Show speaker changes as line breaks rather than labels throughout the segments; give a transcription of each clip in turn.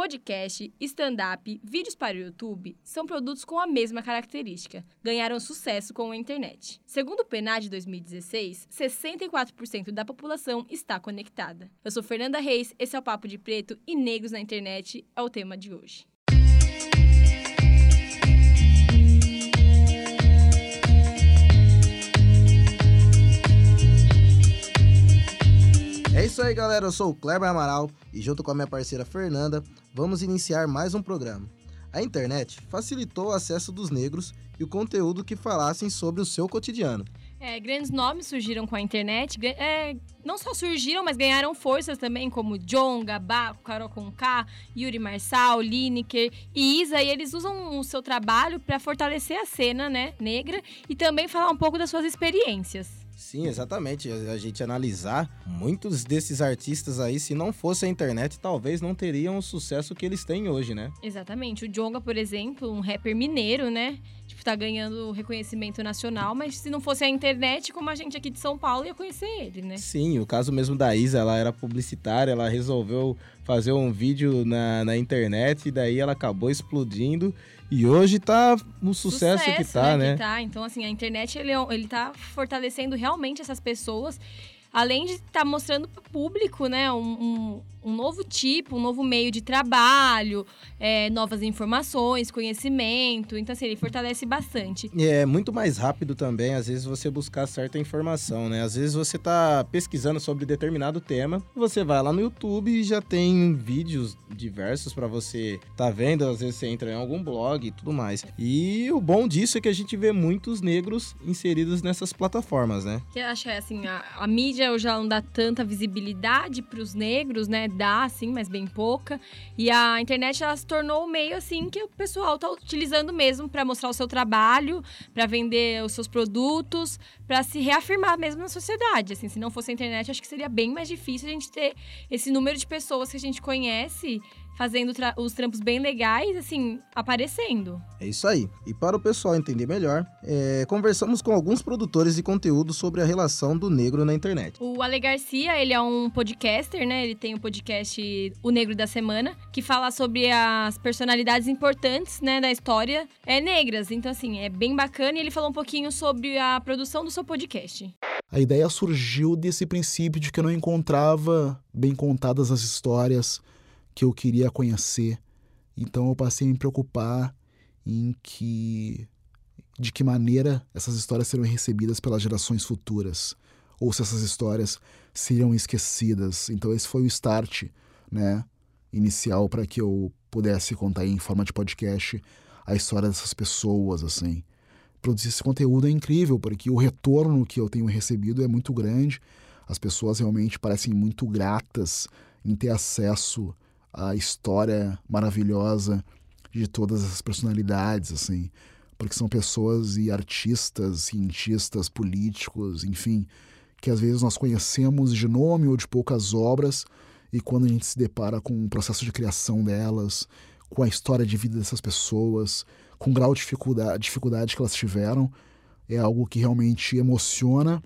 Podcast, stand-up, vídeos para o YouTube são produtos com a mesma característica. Ganharam sucesso com a internet. Segundo o PNAD de 2016, 64% da população está conectada. Eu sou Fernanda Reis, esse é o Papo de Preto e Negros na Internet é o tema de hoje.
Isso aí, galera. Eu sou o Kleber Amaral e, junto com a minha parceira Fernanda, vamos iniciar mais um programa. A internet facilitou o acesso dos negros e o conteúdo que falassem sobre o seu cotidiano.
É, grandes nomes surgiram com a internet. É, não só surgiram, mas ganharam forças também, como John, Gabá, Carol Conká, Yuri Marçal, Lineker e Isa. E eles usam o seu trabalho para fortalecer a cena né, negra e também falar um pouco das suas experiências.
Sim, exatamente. A gente analisar muitos desses artistas aí, se não fosse a internet, talvez não teriam o sucesso que eles têm hoje, né?
Exatamente. O Jonga, por exemplo, um rapper mineiro, né? Tipo, tá ganhando reconhecimento nacional, mas se não fosse a internet, como a gente aqui de São Paulo ia conhecer ele, né?
Sim, o caso mesmo da Isa, ela era publicitária, ela resolveu fazer um vídeo na, na internet e daí ela acabou explodindo e hoje tá no sucesso, sucesso que tá, né?
né? Que tá. Então, assim, a internet, ele, é ele tá fortalecendo realmente essas pessoas além de estar tá mostrando para o público, né, um, um, um, novo tipo, um novo meio de trabalho, é, novas informações, conhecimento. Então, assim, ele fortalece bastante.
E é muito mais rápido também, às vezes, você buscar certa informação, né? Às vezes você está pesquisando sobre determinado tema, você vai lá no YouTube e já tem vídeos diversos para você tá vendo, às vezes você entra em algum blog e tudo mais. E o bom disso é que a gente vê muitos negros inseridos nessas plataformas, né?
Que acho que assim, a, a mídia hoje não dá tanta visibilidade para os negros, né? Dá, sim, mas bem pouca. E a internet ela se tornou um meio assim que o pessoal está utilizando mesmo para mostrar o seu trabalho, para vender os seus produtos, para se reafirmar mesmo na sociedade. Assim, se não fosse a internet, acho que seria bem mais difícil a gente ter esse número de pessoas que a gente conhece fazendo tra os trampos bem legais, assim, aparecendo.
É isso aí. E para o pessoal entender melhor, é, conversamos com alguns produtores de conteúdo sobre a relação do negro na internet.
O Ale Garcia, ele é um podcaster, né? Ele tem o um podcast O Negro da Semana, que fala sobre as personalidades importantes, né, da história é, negras. Então, assim, é bem bacana e ele falou um pouquinho sobre a produção do seu podcast.
A ideia surgiu desse princípio de que eu não encontrava bem contadas as histórias que eu queria conhecer. Então eu passei a me preocupar em que de que maneira essas histórias seriam recebidas pelas gerações futuras ou se essas histórias seriam esquecidas. Então esse foi o start, né, inicial para que eu pudesse contar em forma de podcast a história dessas pessoas assim. Produzir esse conteúdo é incrível porque o retorno que eu tenho recebido é muito grande. As pessoas realmente parecem muito gratas em ter acesso a história maravilhosa de todas as personalidades, assim, porque são pessoas e artistas, cientistas, políticos, enfim, que às vezes nós conhecemos de nome ou de poucas obras, e quando a gente se depara com o processo de criação delas, com a história de vida dessas pessoas, com o grau de dificuldade, dificuldade que elas tiveram, é algo que realmente emociona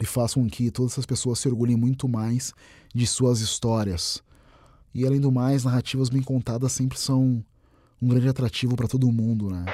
e faz com que todas essas pessoas se orgulhem muito mais de suas histórias. E além do mais, narrativas bem contadas sempre são um grande atrativo para todo mundo, né?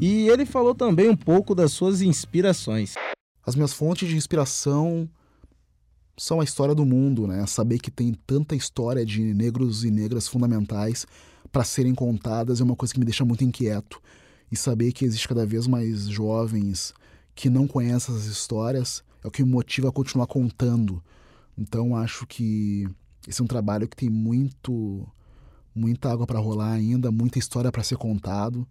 E ele falou também um pouco das suas inspirações.
As minhas fontes de inspiração são a história do mundo, né? Saber que tem tanta história de negros e negras fundamentais para serem contadas é uma coisa que me deixa muito inquieto. E saber que existe cada vez mais jovens que não conhecem essas histórias é o que me motiva a continuar contando. Então acho que esse é um trabalho que tem muito muita água para rolar ainda, muita história para ser contado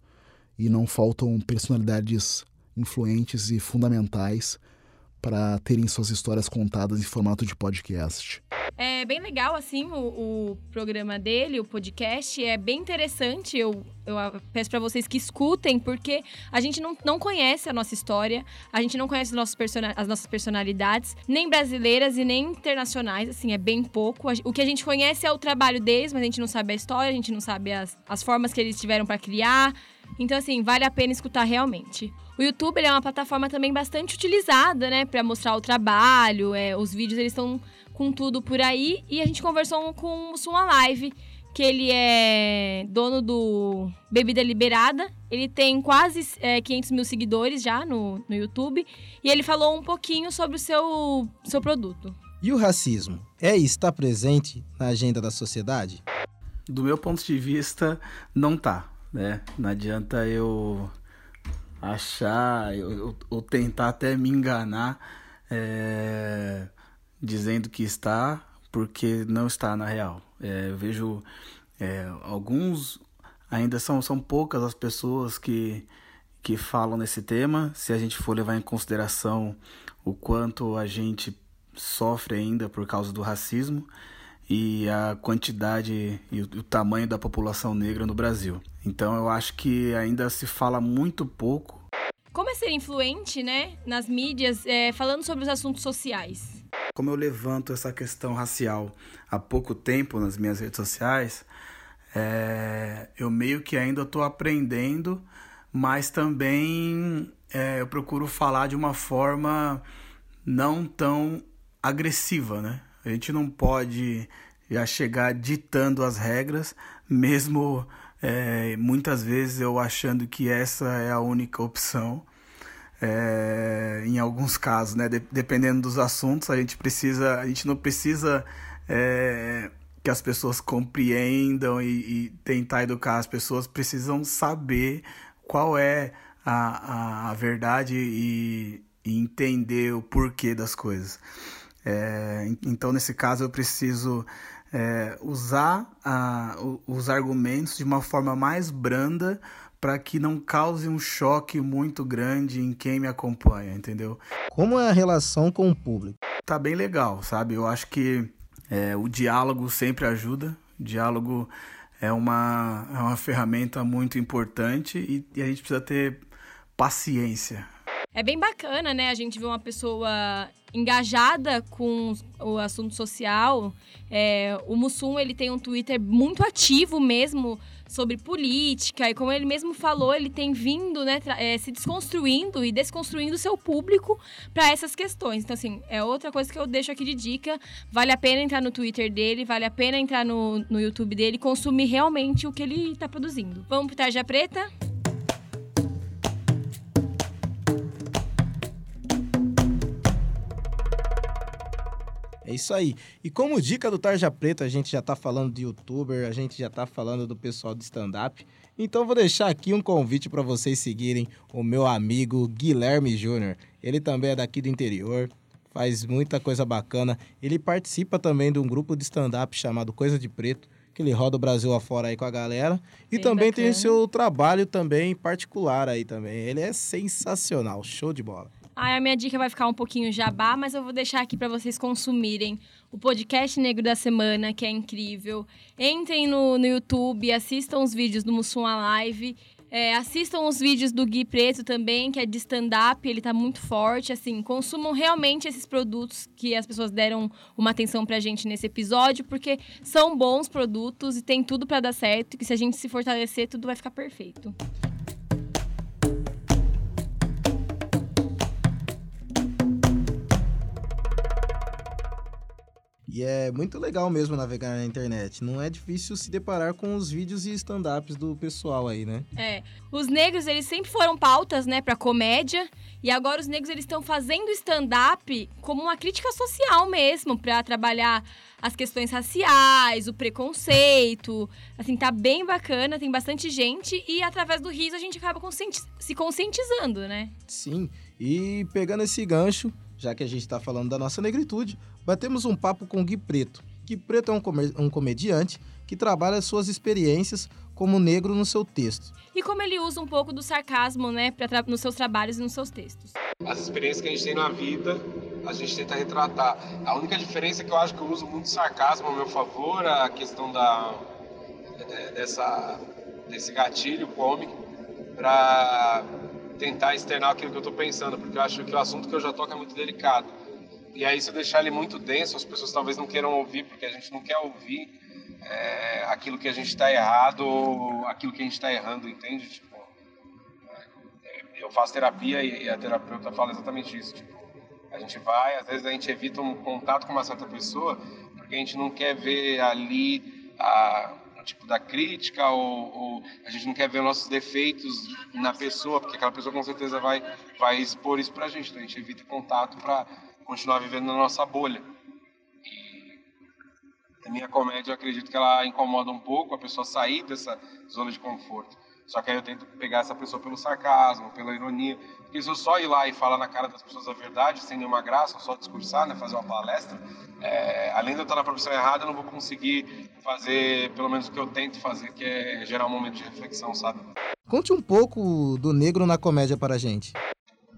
e não faltam personalidades influentes e fundamentais para terem suas histórias contadas em formato de podcast.
É bem legal, assim, o, o programa dele, o podcast. É bem interessante. Eu, eu peço para vocês que escutem, porque a gente não, não conhece a nossa história, a gente não conhece nossos as nossas personalidades, nem brasileiras e nem internacionais, assim, é bem pouco. O que a gente conhece é o trabalho deles, mas a gente não sabe a história, a gente não sabe as, as formas que eles tiveram para criar. Então, assim, vale a pena escutar realmente. O YouTube é uma plataforma também bastante utilizada, né, para mostrar o trabalho. É, os vídeos eles estão com tudo por aí. E a gente conversou com o Suma Live, que ele é dono do Bebida Liberada. Ele tem quase é, 500 mil seguidores já no, no YouTube. E ele falou um pouquinho sobre o seu, seu produto.
E o racismo é e está presente na agenda da sociedade?
Do meu ponto de vista, não tá, né? Não adianta eu achar ou tentar até me enganar é, dizendo que está, porque não está na real. É, eu vejo é, alguns, ainda são, são poucas as pessoas que, que falam nesse tema. Se a gente for levar em consideração o quanto a gente sofre ainda por causa do racismo e a quantidade e o, tamanho da população negra no Brasil. Então eu acho que ainda se fala muito pouco.
Como é ser influente, né, nas mídias, é, falando sobre os assuntos sociais?
Como eu levanto essa questão racial há pouco tempo nas minhas redes sociais, é, eu meio que ainda estou aprendendo, mas também é, eu procuro falar de uma forma não tão agressiva, né? A gente não pode já chegar ditando as regras, mesmo é, muitas vezes eu achando que essa é a única opção é, em alguns casos, né? De, dependendo dos assuntos, a gente precisa, a gente não precisa é, que as pessoas compreendam e, e, tentar educar as pessoas, precisam saber qual é a, a, a verdade e, e, entender o porquê das coisas. É, então, nesse caso, eu preciso é, usar a, os argumentos de uma forma mais branda para que não cause um choque muito grande em quem me acompanha, entendeu?
Como é a relação com o público?
Tá bem legal, sabe? Eu acho que é, o diálogo sempre ajuda. O diálogo é uma, é uma ferramenta muito importante e, e a gente precisa ter paciência.
É bem bacana, né? A gente vê uma pessoa engajada com o assunto social. É, o Mussum, ele tem um Twitter muito ativo mesmo sobre política. E como ele mesmo falou, ele tem vindo, né, é, se desconstruindo e desconstruindo seu público para essas questões. Então, assim, é outra coisa que eu deixo aqui de dica. Vale a pena entrar no Twitter dele, vale a pena entrar no, no YouTube dele consumir realmente o que ele está produzindo. Vamos pro Tarja Preta?
É isso aí. E como dica do Tarja Preta, a gente já tá falando de youtuber, a gente já tá falando do pessoal de stand-up. Então vou deixar aqui um convite para vocês seguirem o meu amigo Guilherme Júnior. Ele também é daqui do interior, faz muita coisa bacana. Ele participa também de um grupo de stand-up chamado Coisa de Preto, que ele roda o Brasil afora aí com a galera. E Bem também bacana. tem o seu trabalho também particular aí também. Ele é sensacional, show de bola.
A minha dica vai ficar um pouquinho jabá, mas eu vou deixar aqui para vocês consumirem o podcast Negro da Semana, que é incrível. Entrem no, no YouTube, assistam os vídeos do Mussum Live. É, assistam os vídeos do Gui Preto também, que é de stand-up, ele tá muito forte. Assim, consumam realmente esses produtos que as pessoas deram uma atenção pra gente nesse episódio, porque são bons produtos e tem tudo para dar certo. Que se a gente se fortalecer, tudo vai ficar perfeito.
E é muito legal mesmo navegar na internet. Não é difícil se deparar com os vídeos e stand-ups do pessoal aí, né?
É. Os negros, eles sempre foram pautas, né, pra comédia. E agora os negros, eles estão fazendo stand-up como uma crítica social mesmo, para trabalhar as questões raciais, o preconceito. Assim, tá bem bacana, tem bastante gente. E através do riso a gente acaba conscienti se conscientizando, né?
Sim. E pegando esse gancho, já que a gente está falando da nossa negritude, batemos um papo com Gui Preto. Gui Preto é um, um comediante que trabalha suas experiências como negro no seu texto.
E como ele usa um pouco do sarcasmo, né, pra, nos seus trabalhos e nos seus textos.
As experiências que a gente tem na vida, a gente tenta retratar. A única diferença é que eu acho que eu uso muito sarcasmo a meu favor, a questão da dessa desse gatilho cômico para tentar externar aquilo que eu estou pensando, porque eu acho que o assunto que eu já toco é muito delicado. E aí, se eu deixar ele muito denso, as pessoas talvez não queiram ouvir, porque a gente não quer ouvir é, aquilo que a gente está errado ou aquilo que a gente está errando, entende? Tipo, é, eu faço terapia e a terapeuta fala exatamente isso. Tipo, a gente vai, às vezes a gente evita um contato com uma certa pessoa porque a gente não quer ver ali a, tipo da crítica ou, ou, a gente não quer ver nossos defeitos na pessoa, porque aquela pessoa com certeza vai vai expor isso pra gente, então a gente evita contato para continuar vivendo na nossa bolha. E a minha comédia, eu acredito que ela incomoda um pouco a pessoa sair dessa zona de conforto. Só que aí eu tento pegar essa pessoa pelo sarcasmo, pela ironia. Porque se eu só ir lá e falar na cara das pessoas a verdade, sem nenhuma graça, só discursar, né, fazer uma palestra, é, além de eu estar na profissão errada, eu não vou conseguir fazer pelo menos o que eu tento fazer, que é gerar um momento de reflexão, sabe?
Conte um pouco do negro na comédia para a gente.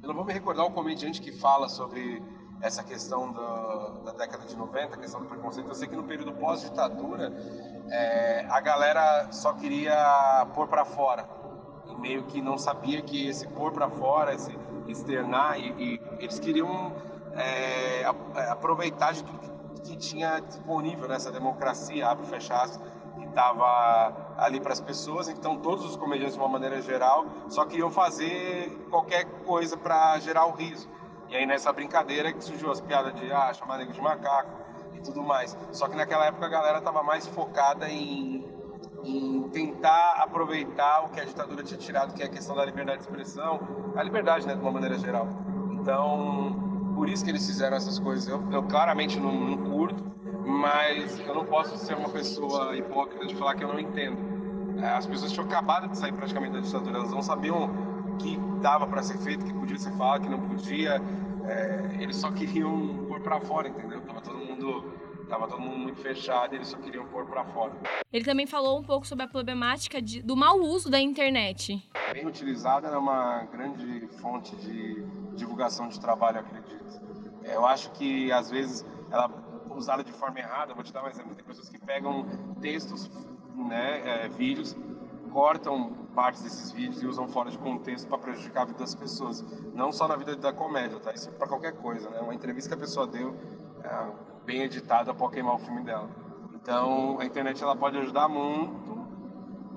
Eu não vou me recordar o comediante que fala sobre essa questão da, da, década de 90, a questão do preconceito. Eu sei que no período pós-ditadura, é, a galera só queria pôr para fora. E meio que não sabia que esse pôr para fora, esse externar, e, e eles queriam é, é aproveitar de tudo que, que tinha disponível nessa democracia, abre e fecha que estava ali para as pessoas. Então, todos os comediantes, de uma maneira geral, só queriam fazer qualquer coisa para gerar o riso. E aí nessa brincadeira que surgiu as piadas de ah, chamar negro de macaco e tudo mais. Só que naquela época a galera tava mais focada em, em tentar aproveitar o que a ditadura tinha tirado, que é a questão da liberdade de expressão, a liberdade, né, de uma maneira geral. Então, por isso que eles fizeram essas coisas. Eu, eu claramente não, não curto, mas eu não posso ser uma pessoa hipócrita de falar que eu não entendo. É, as pessoas tinham acabado de sair praticamente da ditadura, elas não sabiam o que dava para ser feito, que podia ser falado, que não podia é, eles só queriam pôr para fora, entendeu? Tava todo mundo tava todo mundo muito fechado, eles só queriam pôr para fora.
Ele também falou um pouco sobre a problemática de, do mau uso da internet.
Bem utilizada é uma grande fonte de divulgação de trabalho, acredito. É, eu acho que às vezes ela usada de forma errada, vou te dar um exemplo, tem pessoas que pegam textos, né, é, vídeos cortam partes desses vídeos e usam fora de contexto para prejudicar a vida das pessoas. Não só na vida da comédia, tá? Isso é para qualquer coisa, né? Uma entrevista que a pessoa deu, é, bem editada, pode queimar o filme dela. Então, a internet ela pode ajudar muito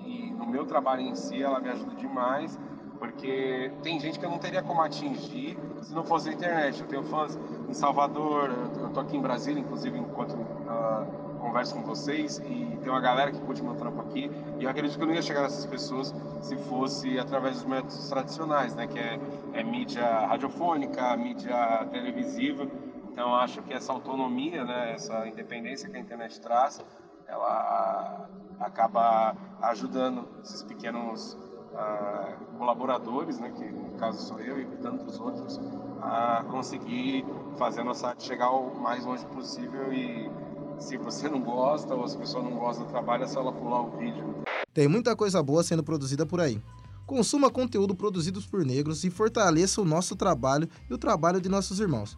e no meu trabalho em si ela me ajuda demais, porque tem gente que eu não teria como atingir se não fosse a internet. Eu tenho fãs em Salvador, eu tô aqui em Brasília, inclusive, enquanto uh, converso com vocês e tem uma galera que curte meu trampo aqui. E eu acredito que eu não ia chegar nessas pessoas se fosse através dos métodos tradicionais, né, que é, é mídia radiofônica, mídia televisiva. Então acho que essa autonomia, né, essa independência que a internet traz, ela acaba ajudando esses pequenos uh, colaboradores, né, que no caso sou eu e tantos outros, a conseguir fazer a nossa arte chegar o mais longe possível e se você não gosta ou se a pessoa não gosta do trabalho, é só ela pular o vídeo.
Tem muita coisa boa sendo produzida por aí. Consuma conteúdo produzido por negros e fortaleça o nosso trabalho e o trabalho de nossos irmãos.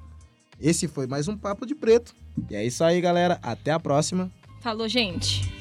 Esse foi mais um Papo de Preto. E é isso aí, galera. Até a próxima.
Falou, gente.